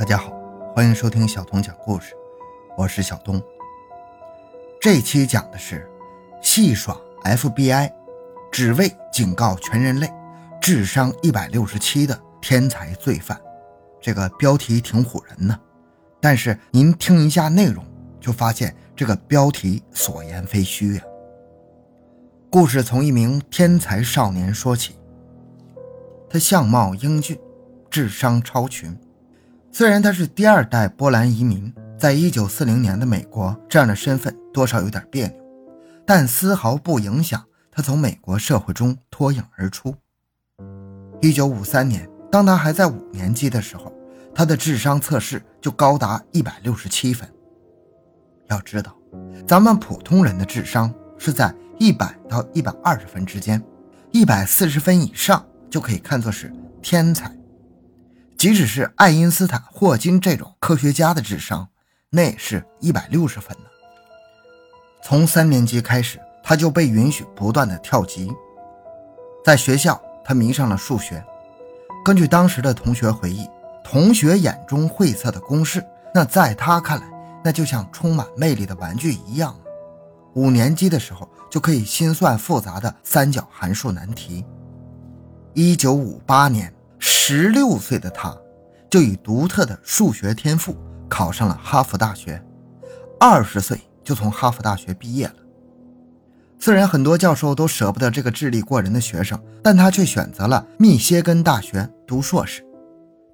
大家好，欢迎收听小童讲故事，我是小东。这期讲的是戏耍 FBI，只为警告全人类，智商一百六十七的天才罪犯。这个标题挺唬人呢，但是您听一下内容，就发现这个标题所言非虚呀。故事从一名天才少年说起，他相貌英俊，智商超群。虽然他是第二代波兰移民，在一九四零年的美国，这样的身份多少有点别扭，但丝毫不影响他从美国社会中脱颖而出。一九五三年，当他还在五年级的时候，他的智商测试就高达一百六十七分。要知道，咱们普通人的智商是在一百到一百二十分之间，一百四十分以上就可以看作是天才。即使是爱因斯坦、霍金这种科学家的智商，那也是一百六十分呢。从三年级开始，他就被允许不断的跳级。在学校，他迷上了数学。根据当时的同学回忆，同学眼中晦涩的公式，那在他看来，那就像充满魅力的玩具一样。五年级的时候，就可以心算复杂的三角函数难题。一九五八年。十六岁的他，就以独特的数学天赋考上了哈佛大学，二十岁就从哈佛大学毕业了。虽然很多教授都舍不得这个智力过人的学生，但他却选择了密歇根大学读硕士。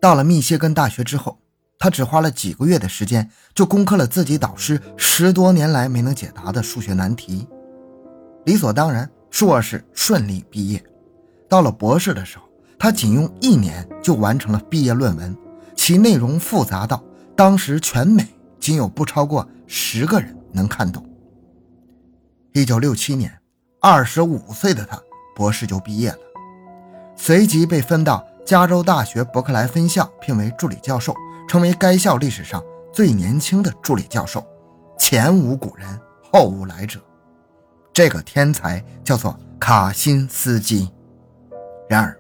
到了密歇根大学之后，他只花了几个月的时间，就攻克了自己导师十多年来没能解答的数学难题，理所当然，硕士顺利毕业。到了博士的时候。他仅用一年就完成了毕业论文，其内容复杂到当时全美仅有不超过十个人能看懂。一九六七年，二十五岁的他博士就毕业了，随即被分到加州大学伯克莱分校，聘为助理教授，成为该校历史上最年轻的助理教授，前无古人，后无来者。这个天才叫做卡辛斯基。然而。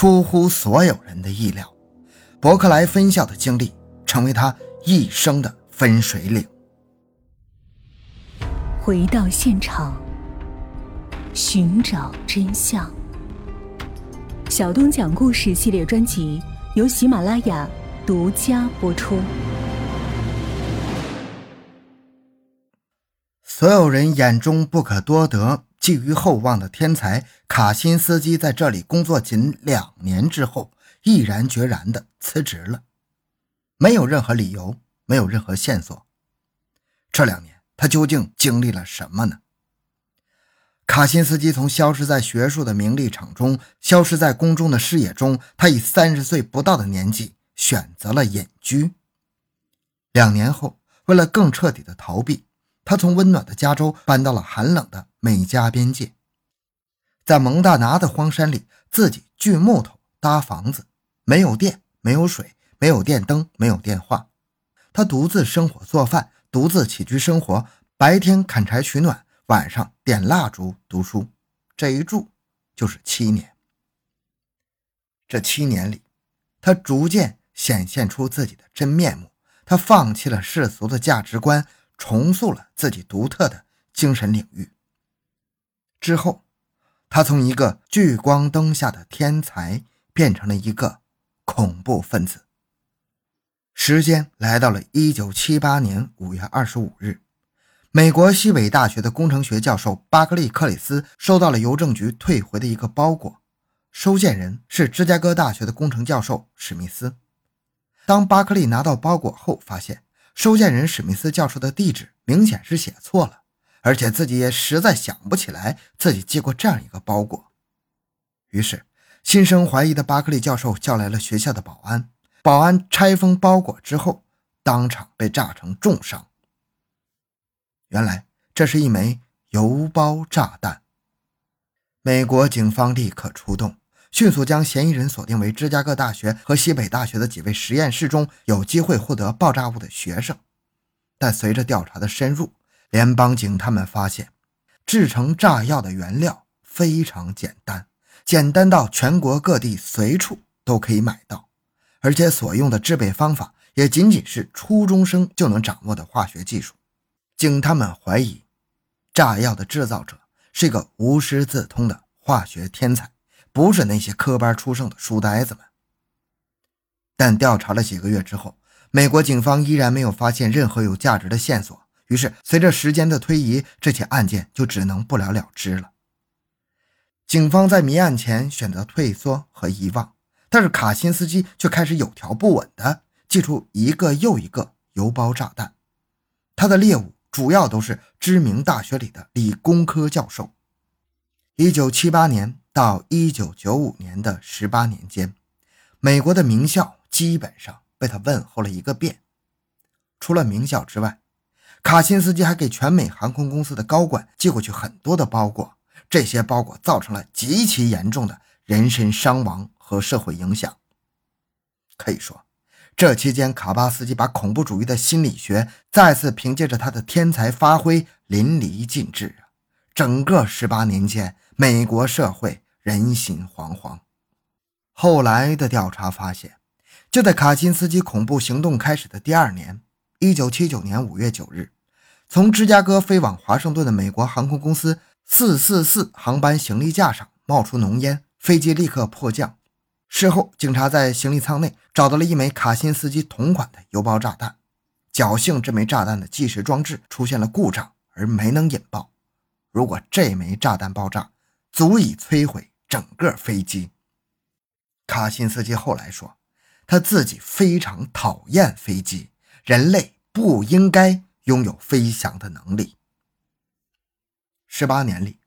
出乎所有人的意料，伯克莱分校的经历成为他一生的分水岭。回到现场，寻找真相。小东讲故事系列专辑由喜马拉雅独家播出。所有人眼中不可多得。寄予厚望的天才卡辛斯基在这里工作仅两年之后，毅然决然地辞职了，没有任何理由，没有任何线索。这两年他究竟经历了什么呢？卡辛斯基从消失在学术的名利场中，消失在公众的视野中，他以三十岁不到的年纪选择了隐居。两年后，为了更彻底的逃避。他从温暖的加州搬到了寒冷的美加边界，在蒙大拿的荒山里，自己锯木头搭房子，没有电，没有水，没有电灯，没有电话。他独自生火做饭，独自起居生活，白天砍柴取暖，晚上点蜡烛读书。这一住就是七年。这七年里，他逐渐显现出自己的真面目，他放弃了世俗的价值观。重塑了自己独特的精神领域。之后，他从一个聚光灯下的天才变成了一个恐怖分子。时间来到了一九七八年五月二十五日，美国西北大学的工程学教授巴克利·克里斯收到了邮政局退回的一个包裹，收件人是芝加哥大学的工程教授史密斯。当巴克利拿到包裹后，发现。收件人史密斯教授的地址明显是写错了，而且自己也实在想不起来自己寄过这样一个包裹。于是，心生怀疑的巴克利教授叫来了学校的保安。保安拆封包裹之后，当场被炸成重伤。原来，这是一枚邮包炸弹。美国警方立刻出动。迅速将嫌疑人锁定为芝加哥大学和西北大学的几位实验室中有机会获得爆炸物的学生，但随着调查的深入，联邦警探们发现，制成炸药的原料非常简单，简单到全国各地随处都可以买到，而且所用的制备方法也仅仅是初中生就能掌握的化学技术。经他们怀疑，炸药的制造者是个无师自通的化学天才，不是那些科班出身的书呆子们。但调查了几个月之后，美国警方依然没有发现任何有价值的线索。于是，随着时间的推移，这起案件就只能不了了之了。警方在谜案前选择退缩和遗忘，但是卡辛斯基却开始有条不紊地寄出一个又一个邮包炸弹。他的猎物主要都是知名大学里的理工科教授。一九七八年到一九九五年的十八年间，美国的名校基本上被他问候了一个遍。除了名校之外，卡辛斯基还给全美航空公司的高管寄过去很多的包裹。这些包裹造成了极其严重的人身伤亡和社会影响。可以说，这期间卡巴斯基把恐怖主义的心理学再次凭借着他的天才发挥淋漓尽致啊！整个十八年间，美国社会人心惶惶。后来的调查发现，就在卡辛斯基恐怖行动开始的第二年，一九七九年五月九日，从芝加哥飞往华盛顿的美国航空公司。四四四航班行李架上冒出浓烟，飞机立刻迫降。事后，警察在行李舱内找到了一枚卡辛斯基同款的邮包炸弹，侥幸这枚炸弹的计时装置出现了故障而没能引爆。如果这枚炸弹爆炸，足以摧毁整个飞机。卡辛斯基后来说，他自己非常讨厌飞机，人类不应该拥有飞翔的能力。十八年里，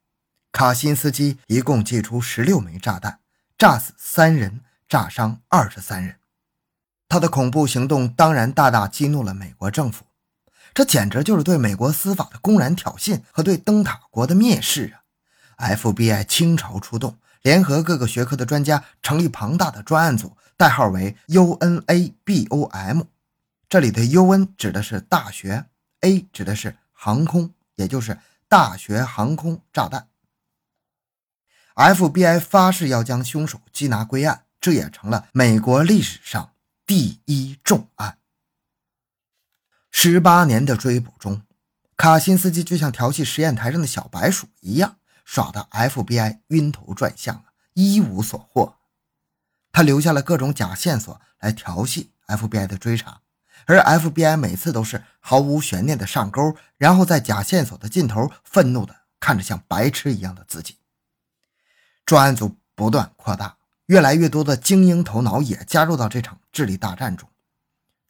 卡辛斯基一共寄出十六枚炸弹，炸死三人，炸伤二十三人。他的恐怖行动当然大大激怒了美国政府，这简直就是对美国司法的公然挑衅和对灯塔国的蔑视啊！FBI 倾巢出动，联合各个学科的专家，成立庞大的专案组，代号为 UNABOM。这里的 UN 指的是大学，A 指的是航空，也就是。大学航空炸弹，FBI 发誓要将凶手缉拿归案，这也成了美国历史上第一重案。十八年的追捕中，卡辛斯基就像调戏实验台上的小白鼠一样，耍得 FBI 晕头转向一无所获。他留下了各种假线索来调戏 FBI 的追查。而 FBI 每次都是毫无悬念的上钩，然后在假线索的尽头愤怒的看着像白痴一样的自己。专案组不断扩大，越来越多的精英头脑也加入到这场智力大战中。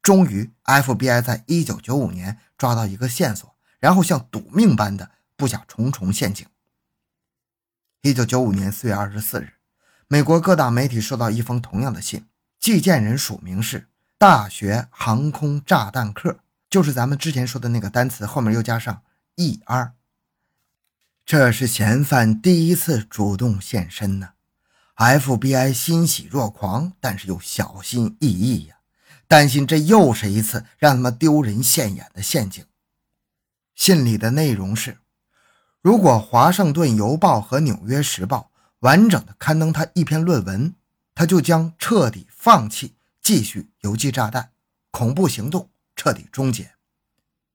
终于，FBI 在1995年抓到一个线索，然后像赌命般的布下重重陷阱。1995年4月24日，美国各大媒体收到一封同样的信，寄件人署名是。大学航空炸弹客就是咱们之前说的那个单词，后面又加上 er。这是嫌犯第一次主动现身呢。FBI 欣喜若狂，但是又小心翼翼呀，担心这又是一次让他们丢人现眼的陷阱。信里的内容是：如果《华盛顿邮报》和《纽约时报》完整的刊登他一篇论文，他就将彻底放弃。继续邮寄炸弹，恐怖行动彻底终结。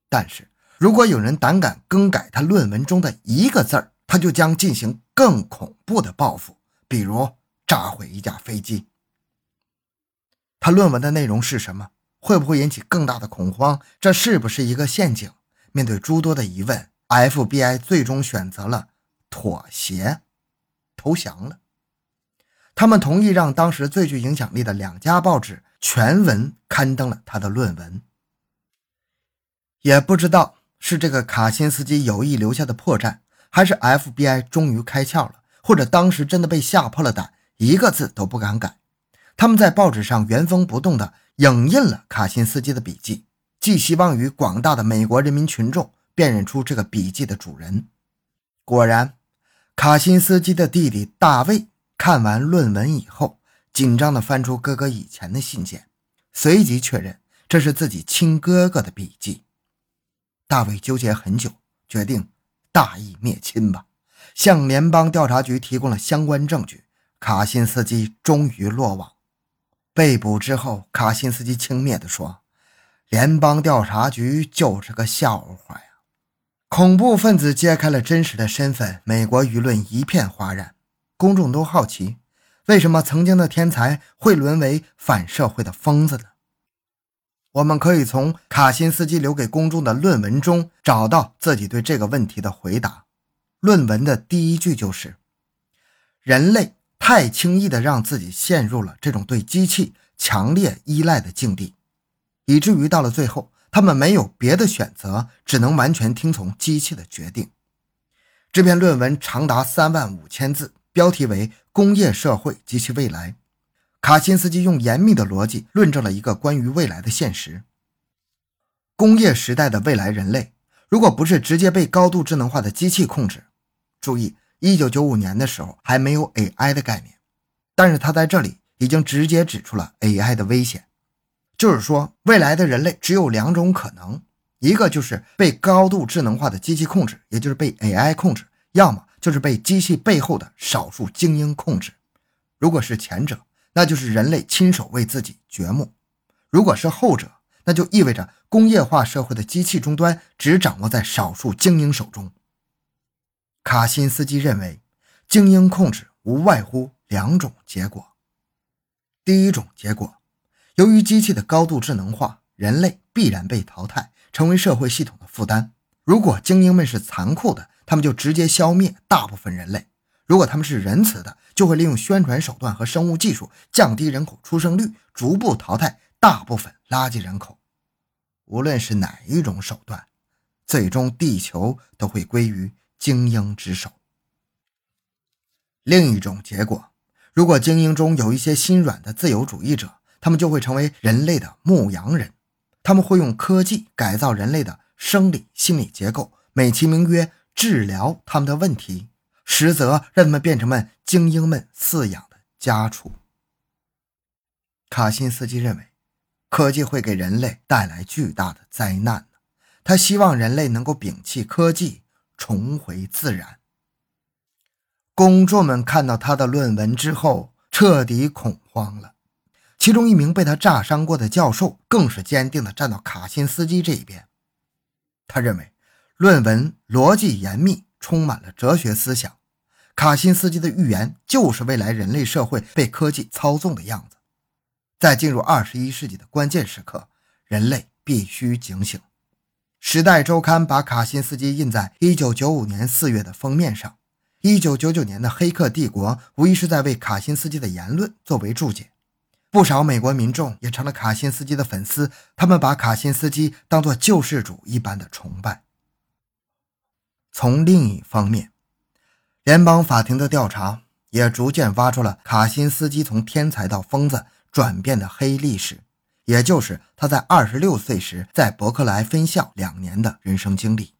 但是如果有人胆敢更改他论文中的一个字儿，他就将进行更恐怖的报复，比如炸毁一架飞机。他论文的内容是什么？会不会引起更大的恐慌？这是不是一个陷阱？面对诸多的疑问，FBI 最终选择了妥协，投降了。他们同意让当时最具影响力的两家报纸全文刊登了他的论文。也不知道是这个卡辛斯基有意留下的破绽，还是 FBI 终于开窍了，或者当时真的被吓破了胆，一个字都不敢改。他们在报纸上原封不动地影印了卡辛斯基的笔记，寄希望于广大的美国人民群众辨认出这个笔记的主人。果然，卡辛斯基的弟弟大卫。看完论文以后，紧张地翻出哥哥以前的信件，随即确认这是自己亲哥哥的笔记。大卫纠结很久，决定大义灭亲吧，向联邦调查局提供了相关证据。卡辛斯基终于落网。被捕之后，卡辛斯基轻蔑地说：“联邦调查局就是个笑话呀！恐怖分子揭开了真实的身份，美国舆论一片哗然，公众都好奇，为什么曾经的天才会沦为反社会的疯子呢？我们可以从卡辛斯基留给公众的论文中找到自己对这个问题的回答。论文的第一句就是：“人类太轻易地让自己陷入了这种对机器强烈依赖的境地。”以至于到了最后，他们没有别的选择，只能完全听从机器的决定。这篇论文长达三万五千字，标题为《工业社会及其未来》。卡辛斯基用严密的逻辑论证了一个关于未来的现实：工业时代的未来人类，如果不是直接被高度智能化的机器控制，注意，一九九五年的时候还没有 AI 的概念，但是他在这里已经直接指出了 AI 的危险。就是说，未来的人类只有两种可能：一个就是被高度智能化的机器控制，也就是被 AI 控制；要么就是被机器背后的少数精英控制。如果是前者，那就是人类亲手为自己掘墓；如果是后者，那就意味着工业化社会的机器终端只掌握在少数精英手中。卡辛斯基认为，精英控制无外乎两种结果：第一种结果。由于机器的高度智能化，人类必然被淘汰，成为社会系统的负担。如果精英们是残酷的，他们就直接消灭大部分人类；如果他们是仁慈的，就会利用宣传手段和生物技术降低人口出生率，逐步淘汰大部分垃圾人口。无论是哪一种手段，最终地球都会归于精英之手。另一种结果，如果精英中有一些心软的自由主义者，他们就会成为人类的牧羊人，他们会用科技改造人类的生理心理结构，美其名曰治疗他们的问题，实则让他们变成们精英们饲养的家畜。卡辛斯基认为，科技会给人类带来巨大的灾难他希望人类能够摒弃科技，重回自然。公众们看到他的论文之后，彻底恐慌了。其中一名被他炸伤过的教授更是坚定地站到卡辛斯基这一边。他认为，论文逻辑严密，充满了哲学思想。卡辛斯基的预言就是未来人类社会被科技操纵的样子。在进入二十一世纪的关键时刻，人类必须警醒。《时代周刊》把卡辛斯基印在一九九五年四月的封面上。一九九九年的《黑客帝国》无疑是在为卡辛斯基的言论作为注解。不少美国民众也成了卡辛斯基的粉丝，他们把卡辛斯基当作救世主一般的崇拜。从另一方面，联邦法庭的调查也逐渐挖出了卡辛斯基从天才到疯子转变的黑历史，也就是他在二十六岁时在伯克莱分校两年的人生经历。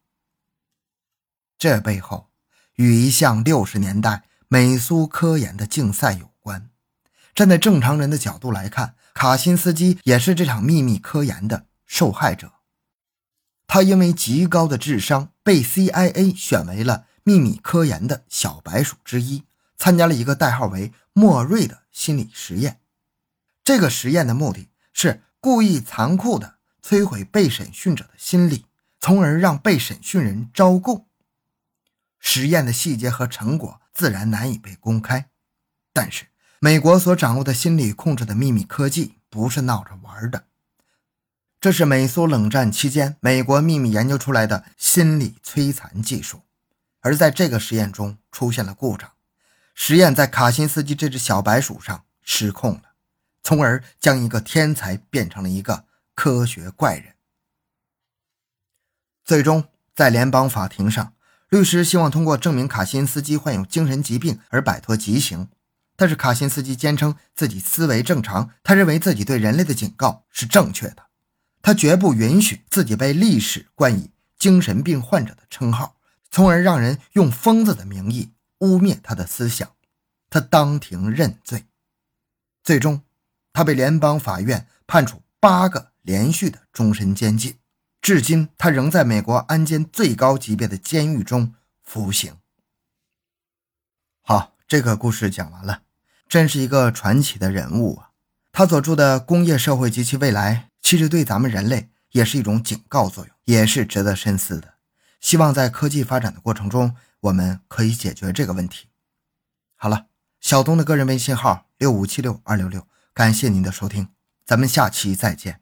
这背后与一项六十年代美苏科研的竞赛有关。站在正常人的角度来看，卡辛斯基也是这场秘密科研的受害者。他因为极高的智商，被 CIA 选为了秘密科研的小白鼠之一，参加了一个代号为莫瑞的心理实验。这个实验的目的是故意残酷地摧毁被审讯者的心理，从而让被审讯人招供。实验的细节和成果自然难以被公开，但是。美国所掌握的心理控制的秘密科技不是闹着玩的，这是美苏冷战期间美国秘密研究出来的心理摧残技术。而在这个实验中出现了故障，实验在卡辛斯基这只小白鼠上失控了，从而将一个天才变成了一个科学怪人。最终，在联邦法庭上，律师希望通过证明卡辛斯基患有精神疾病而摆脱极刑。但是卡辛斯基坚称自己思维正常，他认为自己对人类的警告是正确的，他绝不允许自己被历史冠以精神病患者的称号，从而让人用疯子的名义污蔑他的思想。他当庭认罪，最终他被联邦法院判处八个连续的终身监禁，至今他仍在美国安监最高级别的监狱中服刑。好，这个故事讲完了。真是一个传奇的人物啊！他所著的《工业社会及其未来》，其实对咱们人类也是一种警告作用，也是值得深思的。希望在科技发展的过程中，我们可以解决这个问题。好了，小东的个人微信号六五七六二六六，感谢您的收听，咱们下期再见。